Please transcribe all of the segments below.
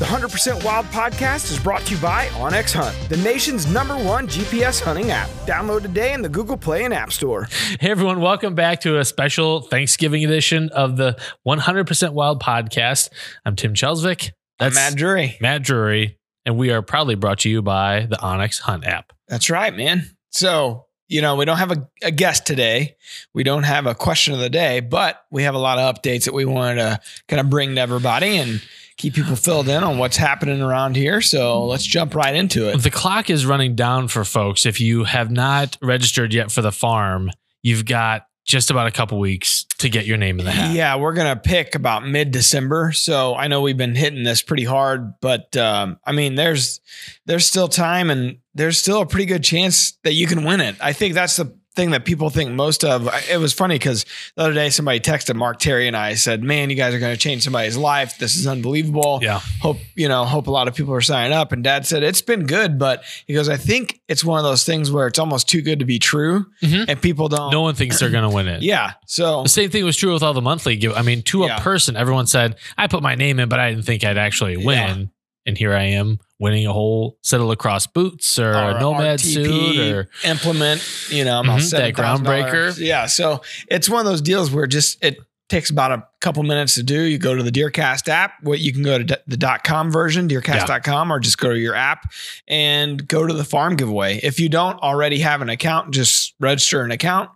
The 100% Wild podcast is brought to you by OnX Hunt, the nation's number one GPS hunting app. Download today in the Google Play and App Store. Hey everyone, welcome back to a special Thanksgiving edition of the 100% Wild podcast. I'm Tim Chelsvik. That's Matt Drury. Matt Drury, and we are proudly brought to you by the OnX Hunt app. That's right, man. So, you know, we don't have a, a, guest today. We don't have a question of the day, but we have a lot of updates that we wanted to kind of bring to everybody and keep people filled in on what's happening around here. So let's jump right into it. The clock is running down for folks. If you have not registered yet for the farm, you've got just about a couple weeks to get your name in the hat. Yeah, we're gonna pick about mid December. So I know we've been hitting this pretty hard, but um, I mean, there's there's still time, and there's still a pretty good chance that you can win it. I think that's the thing that people think most of. It was funny because the other day somebody texted Mark Terry and I said, "Man, you guys are going to change somebody's life. This is unbelievable. Yeah, hope you know. Hope a lot of people are signing up." And Dad said, "It's been good, but he goes, I think it's one of those things where it's almost too good to be true, mm-hmm. and people don't. No one thinks they're going to win it. yeah. So the same thing was true with all the monthly give. I mean, to yeah. a person, everyone said, "I put my name in, but I didn't think I'd actually win." Yeah and here I am winning a whole set of LaCrosse boots or, or a nomad RTP suit or implement, you know, mm-hmm, that groundbreaker. Yeah. So it's one of those deals where just it takes about a couple minutes to do. You go to the Deercast app, what you can go to the dot .com version, deercast.com, yeah. or just go to your app and go to the farm giveaway. If you don't already have an account, just register an account,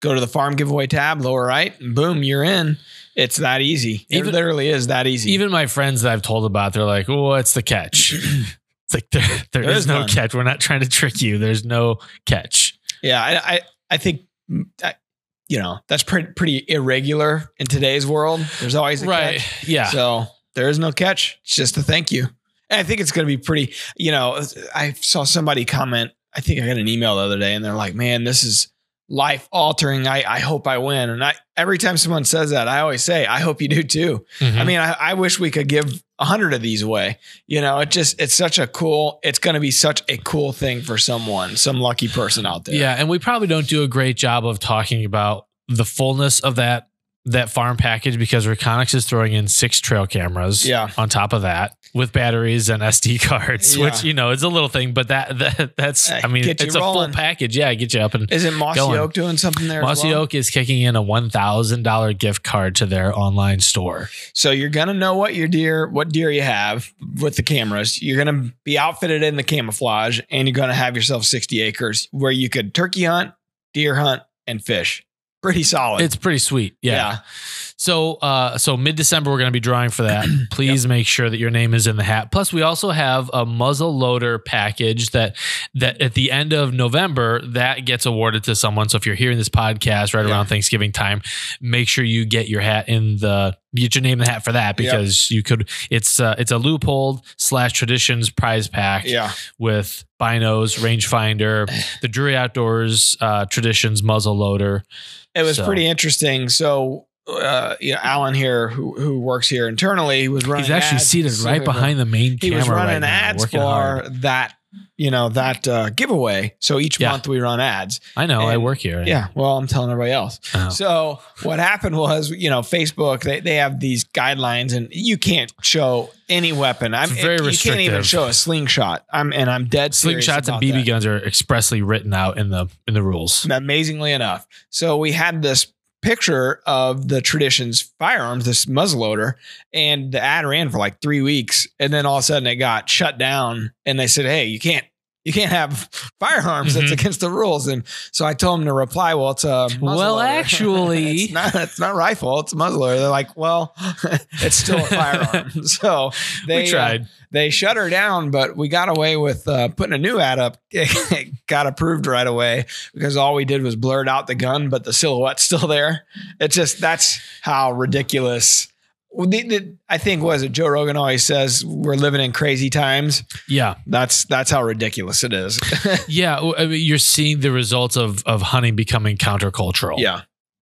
go to the farm giveaway tab, lower right, and boom, you're in. It's that easy. Even, it literally is that easy. Even my friends that I've told about, they're like, "Oh, what's the catch?" it's like there, there, there is, is no none. catch. We're not trying to trick you. There's no catch. Yeah, I, I, I think. I, you know that's pretty pretty irregular in today's world. There's always a right. catch. Yeah. So there is no catch. It's just a thank you. And I think it's going to be pretty. You know, I saw somebody comment. I think I got an email the other day, and they're like, "Man, this is life altering. I, I hope I win. And I, every time someone says that, I always say, I hope you do too. Mm-hmm. I mean, I, I wish we could give a hundred of these away. You know, it just, it's such a cool, it's going to be such a cool thing for someone, some lucky person out there. Yeah. And we probably don't do a great job of talking about the fullness of that that farm package because Reconyx is throwing in six trail cameras yeah. on top of that with batteries and SD cards, yeah. which you know it's a little thing, but that, that that's I mean it's rolling. a full package. Yeah, get you up and is it Mossy going. Oak doing something there? Mossy well? Oak is kicking in a one thousand dollar gift card to their online store. So you're gonna know what your deer what deer you have with the cameras. You're gonna be outfitted in the camouflage, and you're gonna have yourself sixty acres where you could turkey hunt, deer hunt, and fish pretty solid. It's pretty sweet. Yeah. yeah. So, uh, so mid December we're going to be drawing for that. Please yep. make sure that your name is in the hat. Plus, we also have a muzzle loader package that that at the end of November that gets awarded to someone. So, if you're hearing this podcast right yeah. around Thanksgiving time, make sure you get your hat in the get your name in the hat for that because yep. you could. It's uh, it's a Leupold slash traditions prize pack. Yeah. With binos, rangefinder, the Drury Outdoors uh, traditions muzzle loader. It was so. pretty interesting. So uh, you know, Alan here, who who works here internally, he was running. He's actually seated right behind the main he camera. He was running right ads for hard. that you know that uh, giveaway. So each yeah. month we run ads. I know. And, I work here. Yeah. Well, I'm telling everybody else. Oh. So what happened was, you know, Facebook they, they have these guidelines, and you can't show any weapon. I'm it's very it, restrictive. You can't even show a slingshot. I'm and I'm dead. Slingshots and BB that. guns are expressly written out in the in the rules. Amazingly enough, so we had this picture of the traditions firearms, this muzzleloader, and the ad ran for like three weeks, and then all of a sudden it got shut down, and they said, "Hey, you can't." You can't have firearms. Mm-hmm. That's against the rules. And so I told them to reply. Well, it's a well, actually, it's not. It's not rifle. It's a muzzleloader. They're like, well, it's still a firearm. so they we tried. Uh, they shut her down, but we got away with uh, putting a new ad up. It got approved right away because all we did was blurred out the gun, but the silhouette's still there. It's just that's how ridiculous. I think was it Joe Rogan always says we're living in crazy times. Yeah, that's that's how ridiculous it is. yeah, I mean, you're seeing the results of of hunting becoming countercultural. Yeah,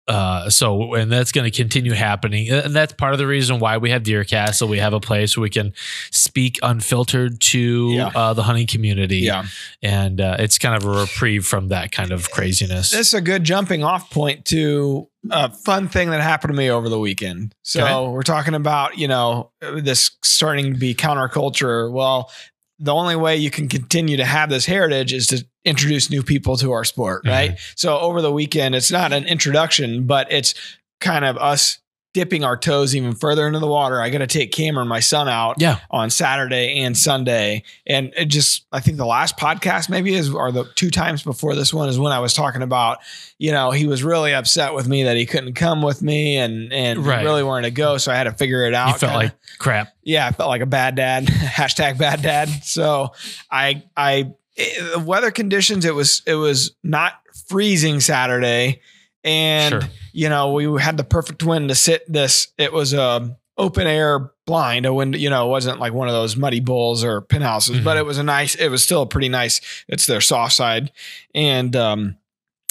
uh, so and that's going to continue happening, and that's part of the reason why we have Deercast. We have a place where we can speak unfiltered to Yeah. uh, the hunting community, Yeah. and uh, it's kind of a reprieve from that kind of craziness. This is a good jumping off point to a fun thing that happened to me over the weekend. So we're talking about, you know, this starting to be counterculture. Well, the only way you can continue to have this heritage is to introduce new people to our sport, Mm-hmm. right? So over the weekend, it's not an introduction, but it's kind of us dipping our toes even further into the water. I got to take Cameron, my son, out yeah, on Saturday and Sunday. And it just, I think the last podcast maybe is, or the two times before this one is when I was talking about, you know, he was really upset with me that he couldn't come with me and, and Right. really wanted to go. So I had to figure it out. you felt kinda. like crap. yeah, I felt like a bad dad, hashtag bad dad. So I, I, it, the weather conditions, it was, it was not freezing Saturday. And, Sure. you know, we had the perfect wind to sit this. It was a open air blind, a wind, you know, it wasn't like one of those muddy bowls or pin houses, but mm-hmm. it was a nice, it was still a pretty nice, it's their soft side. And, um,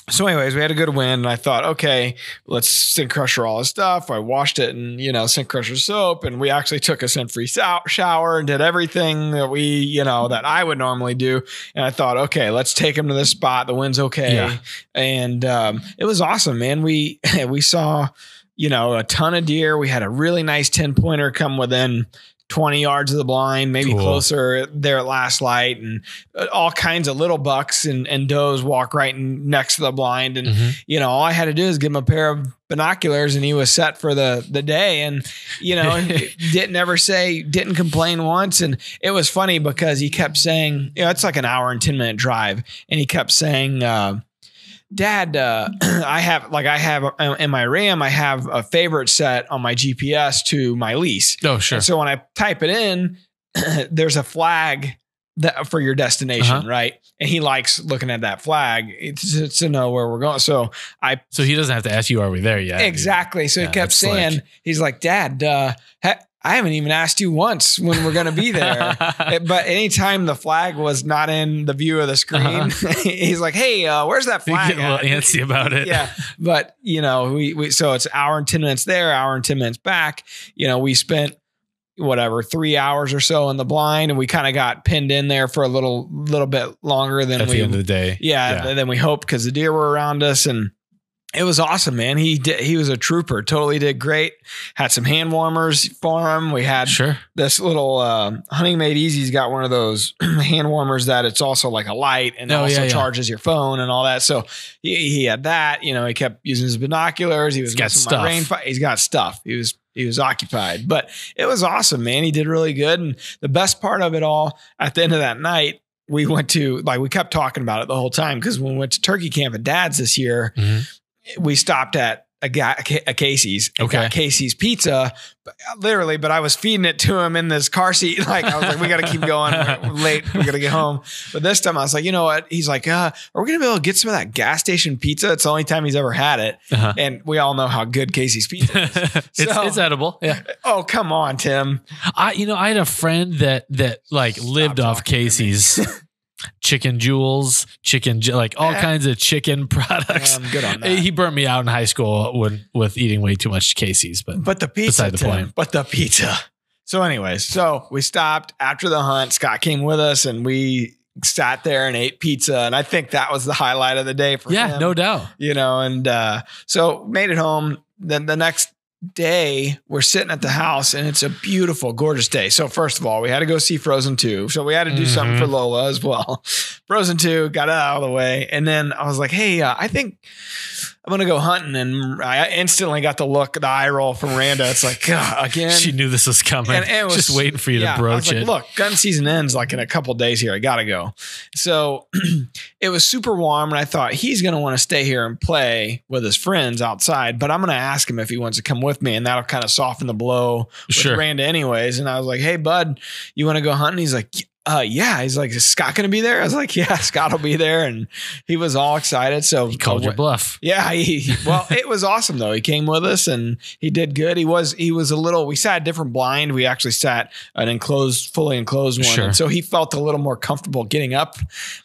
so anyways, we had a good wind and I thought, okay, let's Scent Crusher all his stuff. I washed it in, you know, Scent Crusher soap and we actually took a scent free shower and did everything that we, you know, that I would normally do. And I thought, okay, let's take him to this spot. The wind's okay. Yeah. And um, it was awesome, man. We, we saw, you know, a ton of deer. We had a really nice 10 pointer come within 20 yards of the blind, maybe Cool. closer there at last light and uh, all kinds of little bucks and, and does walk right next to the blind. And, Mhm. you know, all I had to do is give him a pair of binoculars and he was set for the, the day. And, you know, didn't ever say, didn't complain once. And it was funny because he kept saying, you know, it's like an hour and 10 minute drive. And he kept saying, uh, Dad, uh, I have like I have uh, in my RAM, I have a favorite set on my GPS to my lease. Oh, sure. And so when I type it in, there's a flag that for your destination, Uh-huh. right? And he likes looking at that flag to, to know where we're going. So I so he doesn't have to ask you, "Are we there yet?" exactly. So Yeah, he kept that's slick. saying, he's like, Dad, uh, ha- I haven't even asked you once when we're going to be there. But anytime the flag was not in the view of the screen, Uh-huh. he's like, "Hey, uh, where's that You flag?" get a little antsy about it. yeah, but you know, we, we so it's hour and ten minutes there, hour and ten minutes back. You know, we spent whatever three hours or so in the blind, and we kind of got pinned in there for a little little bit longer than At we the end of the day, yeah, than we hoped because the deer were around us and. It was awesome, man. He did, he was a trooper. Totally did great. Had some hand warmers for him. We had sure. this little uh, hunting made easy's got one of those hand warmers that it's also like a light and Oh, also yeah, yeah. charges your phone and all that so he, he had that you know he kept using his binoculars he was He's got stuff. my rain fi- he's got stuff he was he was occupied but it was awesome man he did really good and the best part of it all at the end of that night we went to like we kept talking about it the whole time because when we went to turkey camp at dad's this year Mhm. We stopped at a, guy, a Casey's. Okay. Casey's pizza, literally. But I was feeding it to him in this car seat. Like I was like, we got to keep going. We're late. We got to get home. But this time I was like, you know what? He's like, uh, are we gonna be able to get some of that gas station pizza? It's the only time he's ever had it, Uh-huh. and we all know how good Casey's pizza. is. it's, So- it's edible. Yeah. oh come on, Tim. I you know I had a friend that that like lived off talking to me. Casey's chicken jewels, chicken like all kinds of chicken products. I'm good on that. He burnt me out in high school when with eating way too much Casey's, but But the pizza, Beside the Tim. point. But the pizza. So, anyways, so we stopped after the hunt. Scott came with us, and we sat there and ate pizza. And I think that was the highlight of the day for him. yeah, him. no doubt. you know. And uh, so made it home. Then the next day, we're sitting at the house, and it's a beautiful, gorgeous day. So first of all, we had to go see Frozen Two. So we had to do something Mhm. for Lola as well. Frozen Two got it out of the way, and then I was like, hey, uh, I think. I'm gonna go hunting, and I instantly got the look, the eye roll from Randa. It's like "Ugh, again. she knew this was coming. And- and it was- just waiting for you Yeah, to I was broach like, it. Look, gun season ends like in a couple days here. I gotta go. So it was super warm, and I thought he's gonna want to stay here and play with his friends outside. But I'm gonna ask him if he wants to come with me, and that'll kind of soften the blow with Sure. Randa, anyways. And I was like, Hey, bud, you want to go hunting? He's like. Uh, yeah. He's like, is Scott going to be there? I was like, yeah, Scott will be there. And he was all excited. So He called your bluff. Yeah, he, well, it was awesome though. He came with us and he did good. He was he was a little. We sat a different blind. We actually sat an enclosed, fully enclosed one, Sure. and so he felt a little more comfortable getting up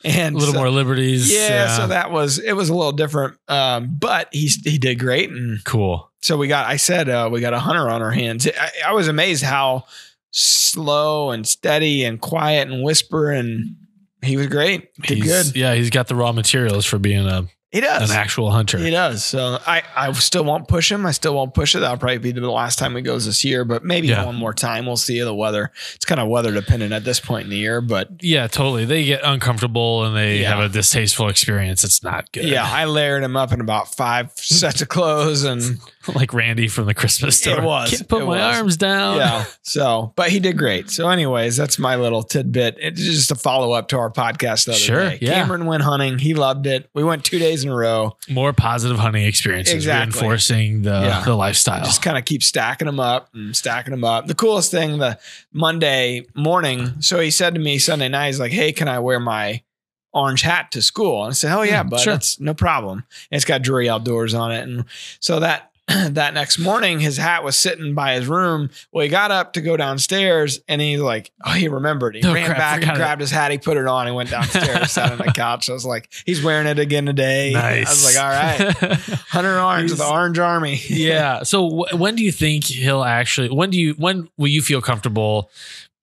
and A little so- more liberties. Yeah, so that was it was a little different, um, but he he did great, and cool. so we got. I said uh, we got a hunter on our hands. I, I was amazed how slow and steady and quiet and whisper, and he was great. Did He's- good. Yeah, he's got the raw materials for being a He does. an actual hunter. He does. So I, I still won't push him. I still won't push it. That'll probably be the last time he goes this year, but maybe Yeah. one more time. We'll see the weather. It's kind of weather dependent at this point in the year, but Yeah, totally. They get uncomfortable and they Yeah. have a distasteful experience. It's not good. yeah, I layered him up in about five sets of clothes and like Randy from the Christmas It was. Can't put It my was. arms down. yeah. So, but he did great. So, anyways, that's my little tidbit. It's just a follow up to our podcast the other Sure, day. yeah. Cameron went hunting. He loved it. We went two days in a row. More positive hunting experiences, Exactly. reinforcing the, Yeah. the lifestyle. Just kind of keep stacking them up and stacking them up. The coolest thing, the Monday morning. So he said to me Sunday night, he's like, "Hey, can I wear my orange hat to school?" And I said, "Oh yeah, Hmm, but sure. it's no problem." And it's got Drury Outdoors on it, and so that. That next morning, his hat was sitting by his room. Well, he got up to go downstairs, and he's like, "Oh, he remembered." He Oh, ran crap, back and forgot it. grabbed his hat. He put it on. He went downstairs, sat on the couch. I was like, "He's wearing it again today." nice. I was like, "All right, Hunter Orange, the Orange Army." yeah. So wh- when do you think he'll actually? When do you? When will you feel comfortable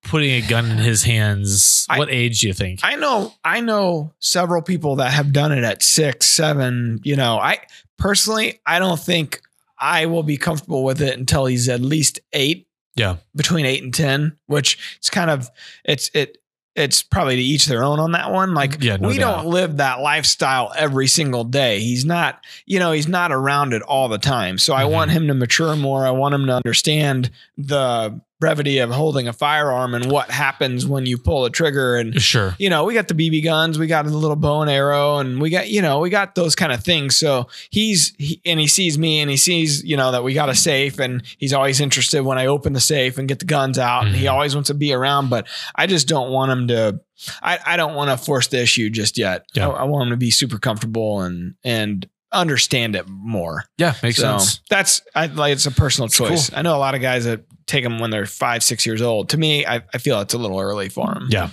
putting a gun in his hands? I- what age do you think? I know I know several people that have done it at six, seven. You know, I personally I don't think I will be comfortable with it until he's at least eight. Yeah. Between eight and ten, which it's kind of it's it it's probably to each their own on that one. Like Yeah, no we doubt. don't live that lifestyle every single day. He's not, you know, he's not around it all the time. So I Mhm. want him to mature more. I want him to understand the brevity of holding a firearm and what happens when you pull a trigger and sure. you know, we got the BB guns, we got a little bow and arrow, and we got, you know, we got those kind of things. So he's, he, and he sees me and he sees, you know, that we got a safe and he's always interested when I open the safe and get the guns out and he mm-hmm. always wants to be around, but I just don't want him to, I, I don't want to force the issue just yet. Yeah. I, I want him to be super comfortable and, and understand it more. Yeah, makes so sense. that's, I like, it's a personal It's choice. cool. I know a lot of guys that take them when they're five, six years old. To me, I, I feel it's a little early for him. Yeah.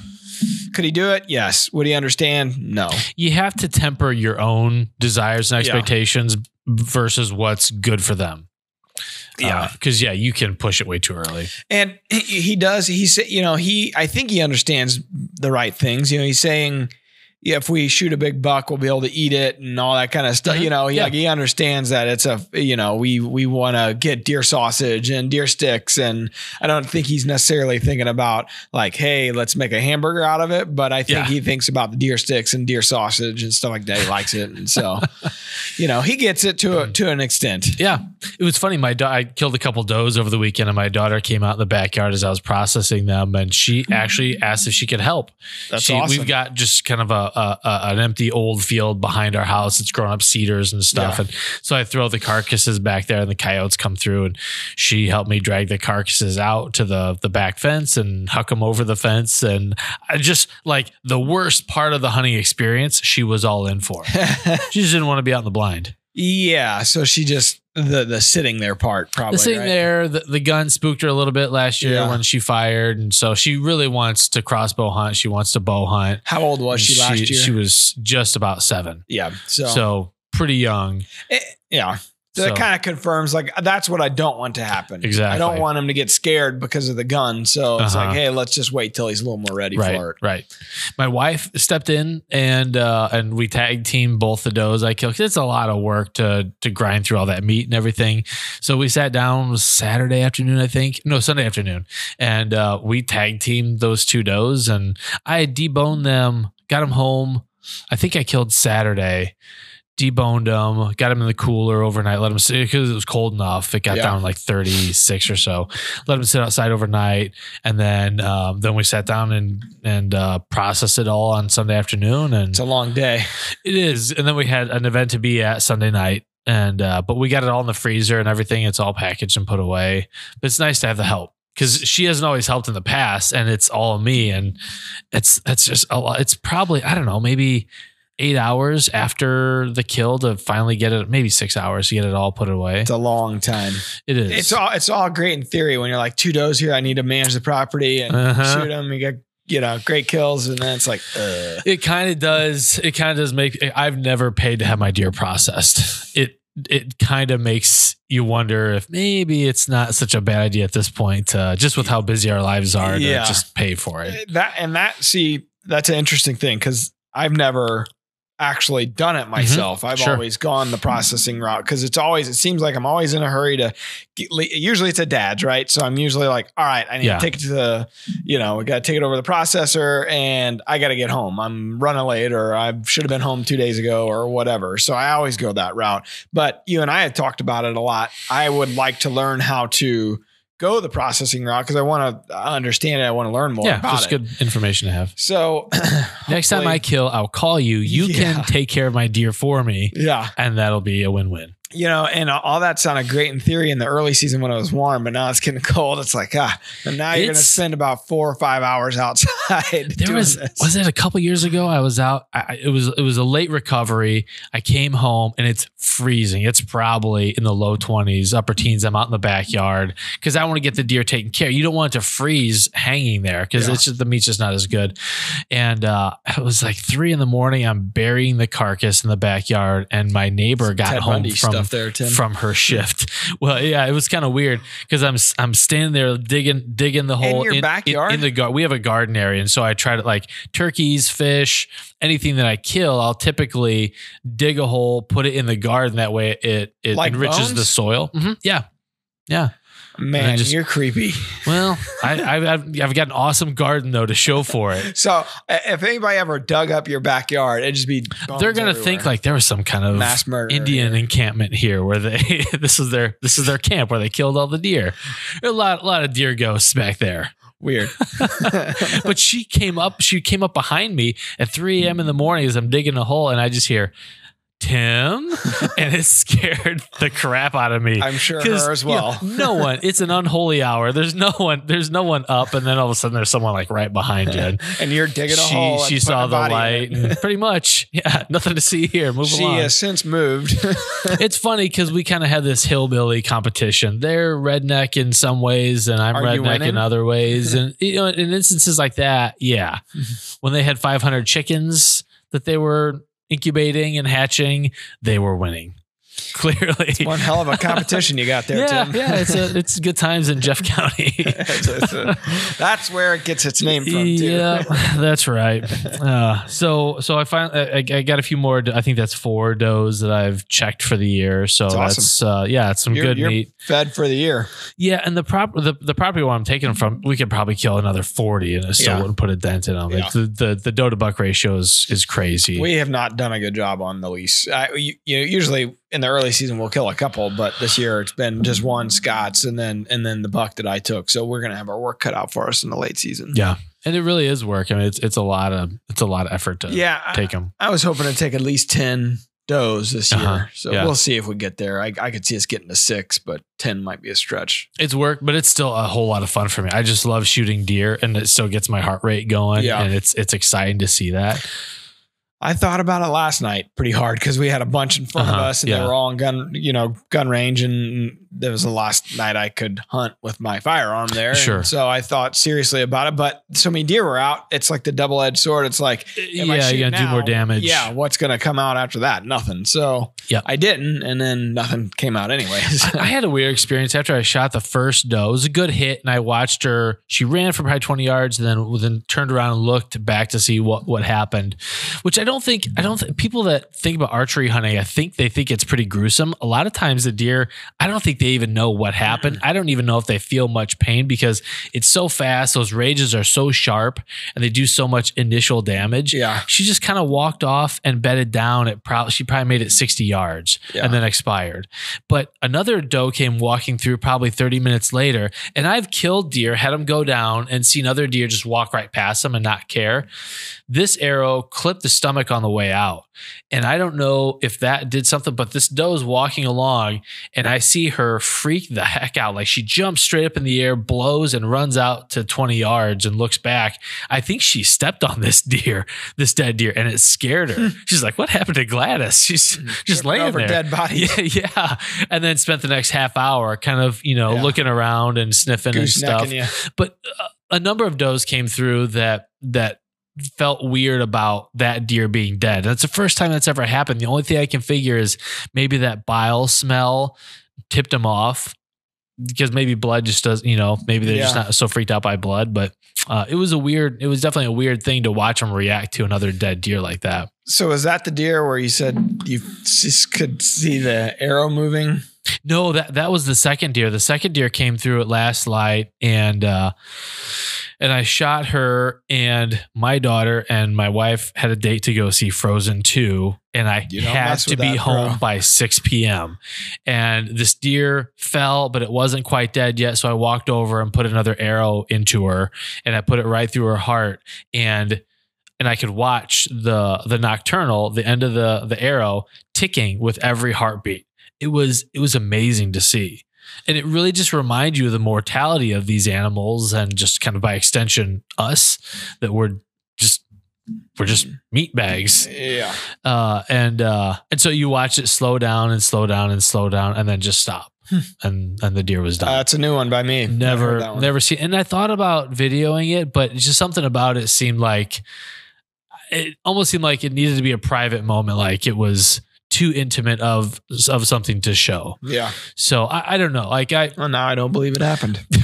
Could he do it? Yes. Would he understand? No. You have to temper your own desires and Yeah. expectations versus what's good for them. Uh, yeah. Because yeah, you can push it way too early. And he, does he. He's, you know, he, I think he understands the right things. You know, he's saying, yeah, if we shoot a big buck, we'll be able to eat it and all that kind of stuff. Mhm. You know, he, Yeah. like he understands that it's a, you know, we we want to get deer sausage and deer sticks, and I don't think he's necessarily thinking about like, hey, let's make a hamburger out of it. But I think Yeah. he thinks about the deer sticks and deer sausage and stuff like that. He likes it, and so, you know, he gets it to a, to an extent. Yeah, it was funny. My da- I killed a couple does over the weekend, and my daughter came out in the backyard as I was processing them, and she actually asked if she could help. That's she, awesome. We've got just kind of a, a, a an empty old field behind our house. It's grown up cedars and stuff, Yeah. and so I throw the carcasses back there, and the coyotes come through, and she helped me drag the carcasses out to the the back fence and huck them over the fence, and I just like the worst part of the hunting experience. She was all in for. she just didn't want to be out in the blind. Yeah, so she just the the sitting there part probably The sitting right? there, the, the gun spooked her a little bit last year Yeah. when she fired, and so she really wants to crossbow hunt. She wants to bow hunt. How old was she, last year? She was just about seven, yeah, so, so, pretty young. it- yeah. So, So- that kind of confirms like that's what I don't want to happen. Exactly. I don't want him to get scared because of the gun. So it's Uh-huh. like, hey, let's just wait till he's a little more ready Right, for it. right. My wife stepped in and uh, and we tag team both the does I killed. It's a lot of work to to grind through all that meat and everything. So we sat down Saturday afternoon, I think. No, Sunday afternoon, and uh, we tag teamed those two does, and I deboned them, got them home. I think I killed Saturday. Deboned them, got them in the cooler overnight. Let them sit because it was cold enough. It got Yeah. down like thirty six or so. Let them sit outside overnight, and then um, then we sat down and and uh, processed it all on Sunday afternoon. And It's a long day. it is, and then we had an event to be at Sunday night, and uh, but we got it all in the freezer and everything. It's all packaged and put away. But it's nice to have the help. because she hasn't always helped in the past, and it's all me, and it's it's just a lot. It's probably I don't know, maybe eight hours after the kill to finally get it, maybe six hours to get it all put away. It's a long time. It is. It's all it's all great in theory when you're like two does here. I need to manage the property and Uh-huh. shoot them. You get you know great kills, and then it's like, uh, It kind of does. It kind of does make. I've never paid to have my deer processed. It it kind of makes you wonder if maybe it's not such a bad idea at this point, uh, just with how busy our lives are, to Yeah. just pay for it. that and that. See, that's an interesting thing because I've never actually done it myself. I've Mm-hmm. Sure. always gone the processing route because it's always it seems like I'm always in a hurry to. Get, usually it's a dad's right, so I'm usually like, all right, I need Yeah. to take it to the, you know, we got to take it over the processor, and I got to get home. I'm running late, or I should have been home two days ago, or whatever. So I always go that route. But you and I had talked about it a lot. I would like to learn how to go the processing route because I want to understand it. I want to learn more Yeah, about just it. good information to have. So Next time I kill, I'll call you. You Yeah. can take care of my deer for me, yeah, and that'll be a win-win. You know, and all that sounded great in theory in the early season when it was warm, but now it's getting cold. It's like ah, and now you're going to spend about four or five hours outside. There was this. was it a couple years ago? I was out. I, I- it was it was a late recovery. I came home and it's freezing. It's probably in the low twenties, upper teens. I'm out in the backyard because I want to get the deer taken care. You don't want it to freeze hanging there because Yeah. it's just the meat's just not as good. And uh, it was like three in the morning. I'm burying the carcass in the backyard, and my neighbor got Ted home Bundy from stuff there, Tim. from her shift. Well, yeah, it was kind of weird because I'm I'm standing there digging digging the hole in your backyard? in, the garden. We have a garden area, and so I try to like turkeys, fish, anything that I kill. I'll typically dig a hole, put it in the garden. That way, it it Like enriches the bones? soil. Mhm. Yeah, yeah. Man, just- you're creepy. Well, I, I've, I've got an awesome garden though to show for it. So if anybody ever dug up your backyard, it'd just be They're gonna think like there was some kind of mass murder. Indian encampment here where they this is their this is their camp where they killed all the deer. A lot a lot of deer ghosts back there. Weird. but she came up she came up behind me at 3 a.m in the morning as i'm digging a hole and i just hear tim and it scared the crap out of me I'm sure her as you know, well. no one it's an unholy hour there's no one there's no one up and then all of a sudden there's someone like right behind you and and you're digging a she, hole. she saw the light in it. and pretty much yeah nothing to see here move She along She has since moved. it's funny because we kind of had this hillbilly competition. They're redneck in some ways, and I'm Are redneck in other ways. And you know, in instances like that, yeah, mm-hmm. when they had 500 chickens that they were incubating and hatching, they were winning. Clearly, One hell of a competition you got there, yeah, Tim. yeah, it's a, it's good times in Jeff County. It's- it's a- that's where it gets its name from, too. Yeah, that's right. Uh, so, so I find I, I got a few more. I think that's four does that I've checked for the year. So That's that's, uh, yeah, it's some You're- good you're meat. Fed for the year. Yeah, and the prop the, the property where I'm taking them from, we could probably kill another forty, and it still Yeah. wouldn't put a dent in them. Yeah. Like the, the the doe to buck ratio is is crazy. We have not done a good job on the lease. I, you, you know, usually in the early season we'll kill a couple, but this year it's been just one Scots and then and then the buck that I took. So we're gonna have our work cut out for us in the late season. yeah, and it really is work. I mean, it's it's a lot of it's a lot of effort to Yeah, take them. I was hoping to take at least 10 does this year. Uh-huh. So Yeah. we'll see if we get there. I, I could see us getting to six, but 10 might be a stretch. It's work, but it's still a whole lot of fun for me. I just love shooting deer, and it still gets my heart rate going. Yeah. and it's it's exciting to see that. I thought about it last night pretty hard because we had a bunch in front of Uh-huh, us and yeah. they were all in gun, you know, gun range. And there was the last night I could hunt with my firearm there. And Sure. so I thought seriously about it, but so many deer were out. It's like the double edged sword. It's like, yeah, you're gonna do more damage. Yeah, what's going to come out after that? Nothing. So Yep. I didn't, and then nothing came out anyways. I, I had a weird experience after I shot the first doe. It was a good hit, and I watched her. She ran for probably twenty yards, and then then turned around and looked back to see what what happened. Which I don't think I don't think people that think about archery hunting. I think they think it's pretty gruesome. A lot of times the deer, I don't think they even know what happened. I don't even know if they feel much pain because it's so fast. Those rages are so sharp, and they do so much initial damage. yeah. She just kind of walked off and bedded down. It probably she probably made it 60 yards Yeah. and then expired. But another doe came walking through probably 30 minutes later, and I've killed deer, had them go down, and seen other deer just walk right past them and not care. This arrow clipped the stomach on the way out. And I don't know if that did something, but this doe is walking along, and I see her her freak the heck out. Like she jumps straight up in the air, blows, and runs out to 20 yards and looks back. I think she stepped on this deer, this dead deer, and it scared her. She's like, What happened to Gladys? She's just Tripping laying over there. dead body. Yeah, yeah. And then spent the next half hour kind of, you know, Yeah. looking around and sniffing and stuff you. but uh, a number of does came through that that felt weird about that deer being dead. That's the first time that's ever happened. The only thing I can figure is maybe that bile smell tipped them off because maybe blood just does, you know, maybe they're just not so freaked out by blood. But uh, it was a weird, it was definitely a weird thing to watch them react to another dead deer like that. So is that the deer where you said you just could see the arrow moving? No, that that was the second deer. The second deer came through at last light, and uh, and I shot her and my daughter and my wife had a date to go see Frozen two, and I had to be that, home bro. by six p.m. And this deer fell, but it wasn't quite dead yet. So I walked over and put another arrow into her, and I put it right through her heart, and and I could watch the the nocturnal, the end of the the arrow ticking with every heartbeat it was it was amazing to see. And it really just reminds you of the mortality of these animals and just kind of by extension us that we're just we're just meat bags. Yeah. uh and uh and so you watch it slow down and slow down and slow down and then just stop. And and the deer was done. Uh, it's a new one by me. never never seen and i thought about videoing it but just something about it seemed like it almost seemed like it needed to be a private moment like it was too intimate of of something to show Yeah. so i, I don't know like i Well, now I don't believe it happened.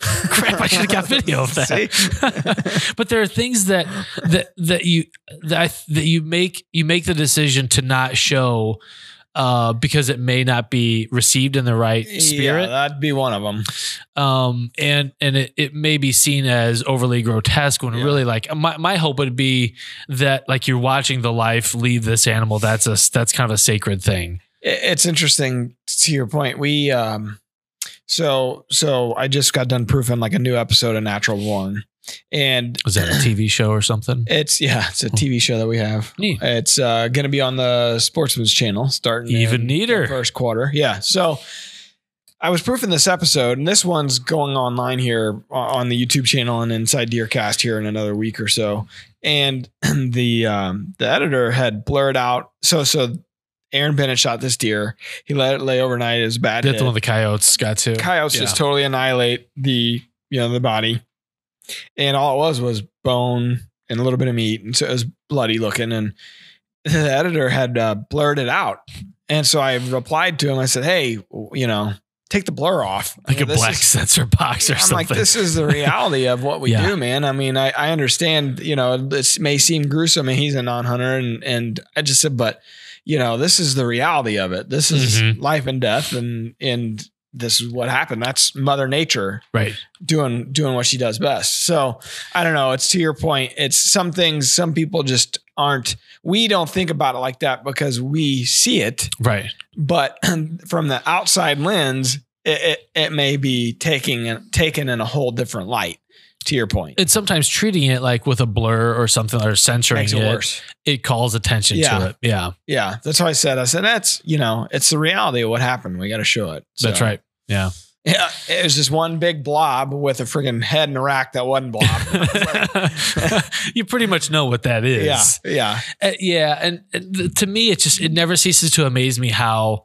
crap i should have got video of that but there are things that that that you that I, that you make you make the decision to not show uh, because it may not be received in the right spirit Yeah, that'd be one of them. um and and it, it may be seen as overly grotesque when Yeah. really like my, my hope would be that like you're watching the life leave this animal that's a that's kind of a sacred thing It's interesting to your point. We um so so I just got done proofing like a new episode of Natural Born. And was that a tv show or something it's yeah, it's a TV show that we have. Neat. It's uh gonna be on the Sportsman's channel starting Even neater. the first quarter. Yeah. So I was proofing this episode, and this one's going online here on the YouTube channel and inside Deercast here in another week or so. And the um, the editor had blurred out. So so Aaron Bennett shot this deer. He let it lay overnight. It was bad. that's hit. the one the coyotes got to Coyotes Yeah. just totally annihilate the you know the body, and all it was was bone and a little bit of meat, and so it was bloody looking. And the editor had uh, blurred it out, and so I replied to him. I said, "Hey, you know, take the blur off. I like mean, a black is- sensor box or something. I'm something like, this is the reality of what we Yeah. do, man. I mean, I, I understand, you know, this may seem gruesome and he's a non-hunter and, and I just said, but you know, this is the reality of it. This is Mhm. life and death and, and this is what happened. That's mother nature right doing, doing what she does best. So I don't know. It's to your point. It's some things, some people just aren't, we don't think about it like that because we see it right but from the outside lens, it, it, it may be taking taken in a whole different light. To your point, and sometimes treating it like with a blur or something or censoring makes it, it worse. it calls attention Yeah. to it. Yeah, Yeah, that's how I said. I said that's you know it's the reality of what happened. We got to show it. that's right. Yeah. Yeah, it was just one big blob with a freaking head and a rack that wasn't blob. you pretty much know what that is. yeah, yeah, Uh, yeah, and, and to me, it just it never ceases to amaze me how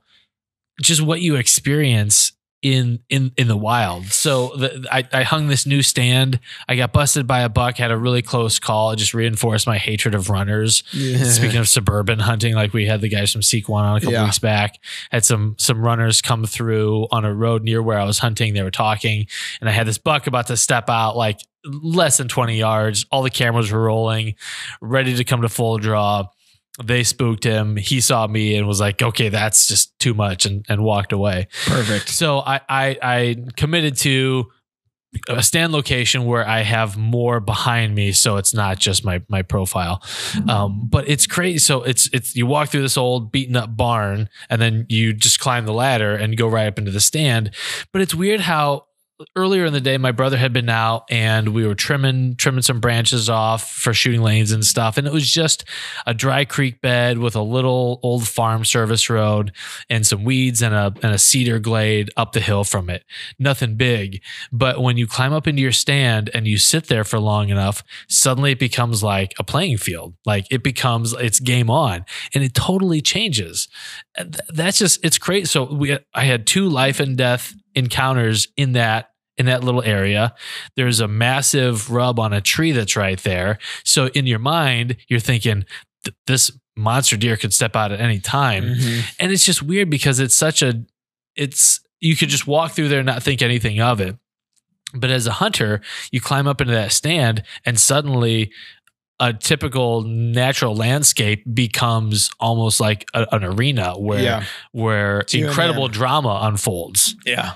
just what you experience in in in the wild. So the, I I hung this new stand. I got busted by a buck. Had a really close call. It just reinforced my hatred of runners. Speaking of suburban hunting, like we had the guys from Sequan on a couple Yeah. weeks back, had some some runners come through on a road near where I was hunting. They were talking, and I had this buck about to step out like less than 20 yards. All the cameras were rolling, ready to come to full draw. They spooked him. He saw me and was like, okay, that's just too much and, and walked away. perfect. So I, I I committed to a stand location where I have more behind me, so it's not just my my profile. Um, but it's crazy. So it's it's you walk through this old beaten up barn, and then you just climb the ladder and go right up into the stand. But it's weird how earlier in the day, my brother had been out and we were trimming trimming some branches off for shooting lanes and stuff. And it was just a dry creek bed with a little old farm service road and some weeds and a and a cedar glade up the hill from it. Nothing big. But when you climb up into your stand and you sit there for long enough, suddenly it becomes like a playing field. Like it becomes it's game on. And it totally changes. That's just it's great. So we I had two life and death encounters in that in that little area. There's a massive rub on a tree that's right there. So in your mind, you're thinking this monster deer could step out at any time. Mhm. And it's just weird because it's such a it's you could just walk through there and not think anything of it. But as a hunter, you climb up into that stand and suddenly a typical natural landscape becomes almost like a- an arena where Yeah. where incredible drama unfolds. Yeah.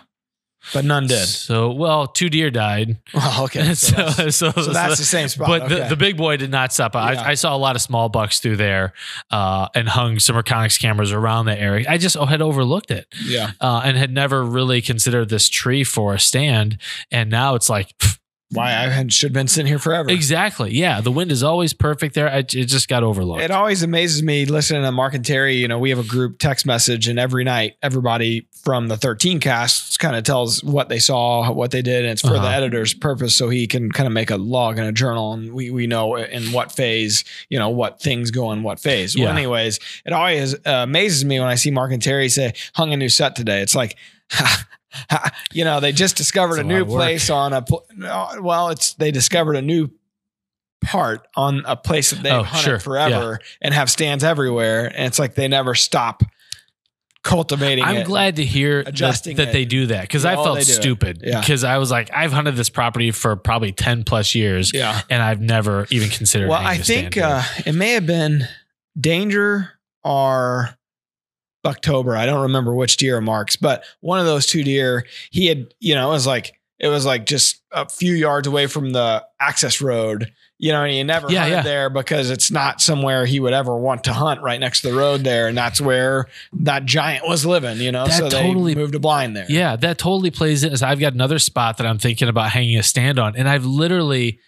But none did. So, well, two deer died. Well, okay. So, so, that's, so, so that's the same spot. but the, okay. the big boy did not stop. Yeah. I, I saw a lot of small bucks through there uh, and hung some Reconyx cameras around the area. I just had overlooked it yeah. uh, and had never really considered this tree for a stand. And now it's like, pff, Why I should have been sitting here forever. exactly. Yeah, the wind is always perfect there. I, it just got overlooked. It always amazes me listening to Mark and Terry. You know, we have a group text message, and every night, everybody from the 13 casts kind of tells what they saw, what they did, and it's for the Uh-huh. editor's purpose, so he can kind of make a log in a journal, and we we know in what phase, you know, what things go in what phase. Well, anyways, it always uh, amazes me when I see Mark and Terry say hung a new set today. It's like. you know, they just discovered a a new place on a. pl- Well, it's they discovered a new part on a place that they've Oh, hunted sure. forever and have stands everywhere. And it's like they never stop cultivating I'm it. glad to hear that, adjusting that it. they do that because I Yeah, felt they do it. stupid Yeah. because I was like, I've hunted this property for probably 10 plus years Yeah. and I've never even considered Well, I think uh, it may have been Danger or October. I don't remember which deer marks, but one of those two deer, he had, you know, it was like, it was like just a few yards away from the access road. You know, and he never Yeah, hunted yeah. there because it's not somewhere he would ever want to hunt right next to the road there. And that's where that giant was living, you know. That so totally- they moved a blind there. Yeah, that totally plays in. As I've got another spot that I'm thinking about hanging a stand on, and I've literally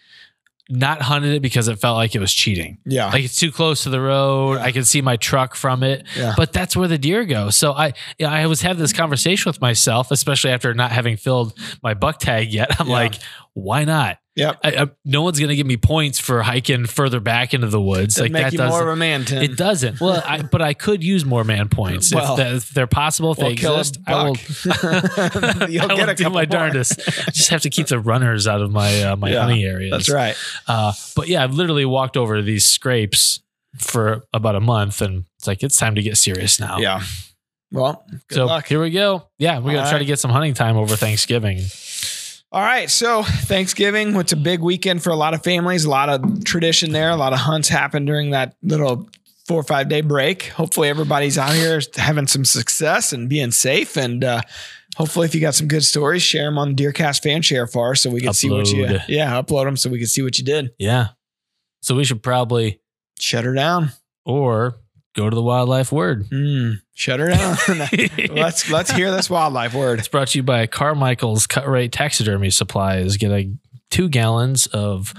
not hunted it because it felt like it was cheating. Yeah. Like it's too close to the road. Yeah. I can see my truck from it, Yeah. but that's where the deer go. So I, I was having this conversation with myself, especially after not having filled my buck tag yet. I'm Yeah. like, why not? Yep. I, I, no one's gonna give me points for hiking further back into the woods. Doesn't like that doesn't. more of a man, Tim. it doesn't. Well, I, but I could use more man points Well, if, that, if they're possible. If Well, they exist, I will. You'll I get will a do couple my more. darndest. I just have to keep the runners out of my uh, my Yeah, hunting areas. That's right. Uh, but yeah, I've literally walked over these scrapes for about a month, and it's like it's time to get serious now. Yeah. Well, so luck. here we go. Yeah, we're gonna try right. to get some hunting time over Thanksgiving. All right. So Thanksgiving, it's a big weekend for a lot of families, a lot of tradition there. A lot of hunts happen during that little four or five day break. Hopefully everybody's out here having some success and being safe. And uh, hopefully if you got some good stories, share them on the Deercast fan share for us so we can see what you, yeah, upload them so we can see what you did. Yeah. So we should probably Shut her down. or go to the wildlife word. Mm, shut her down. let's, let's hear this wildlife word. It's brought to you by Carmichael's Cut Rate Taxidermy Supplies. Get a two gallons of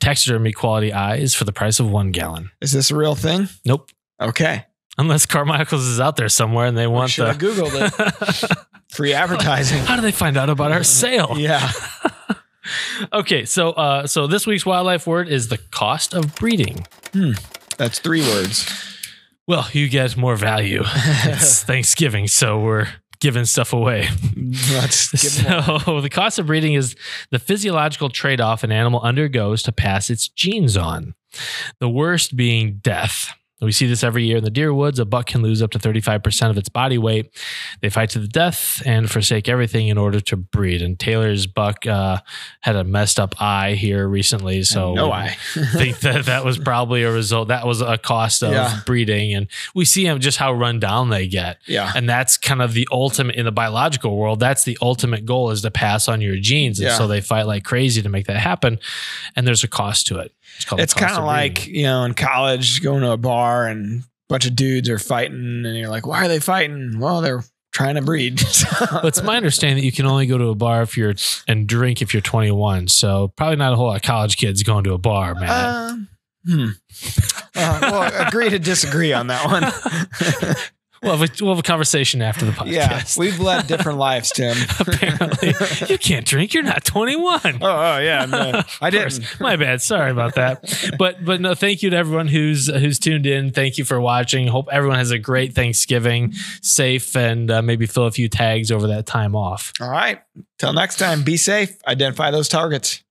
taxidermy quality eyes for the price of one gallon. Is this a real thing? Nope. Okay. Unless Carmichael's is out there somewhere and they want should the Googled it. Free advertising. How do they find out about our sale? Yeah. Okay, so uh, so this week's wildlife word is the cost of breeding. Hmm. That's three words. Well, you get more value. it's Thanksgiving, so we're giving stuff away. Let's give 'em more. So the cost of breeding is the physiological trade-off an animal undergoes to pass its genes on. The worst being death. We see this every year in the deer woods. A buck can lose up to 35% of its body weight. They fight to the death and forsake everything in order to breed. And Taylor's buck uh, had a messed up eye here recently. So no eye. think that that was probably a result. That was a cost of Yeah. breeding. And we see them just how run down they get. yeah. And that's kind of the ultimate in the biological world. That's the ultimate goal is to pass on your genes. And Yeah. so they fight like crazy to make that happen. And there's a cost to it. It's kind of like, you know, in college, going to a bar and a bunch of dudes are fighting, and you're like, why are they fighting? Well, they're trying to breed. But it's my understanding that you can only go to a bar if you're and drink if you're 21. So probably not a whole lot of college kids going to a bar, man. Uh, hmm. Uh, well, agree to disagree on that one. we'll, have a, we'll have a conversation after the podcast. yeah, we've led different lives, Tim. Apparently, you can't drink. You're not 21. Oh, oh yeah, no, I didn't. My bad. Sorry about that. But but no, thank you to everyone who's who's tuned in. Thank you for watching. Hope everyone has a great Thanksgiving, safe, and uh, maybe fill a few tags over that time off. All right. Till next time, be safe. Identify those targets.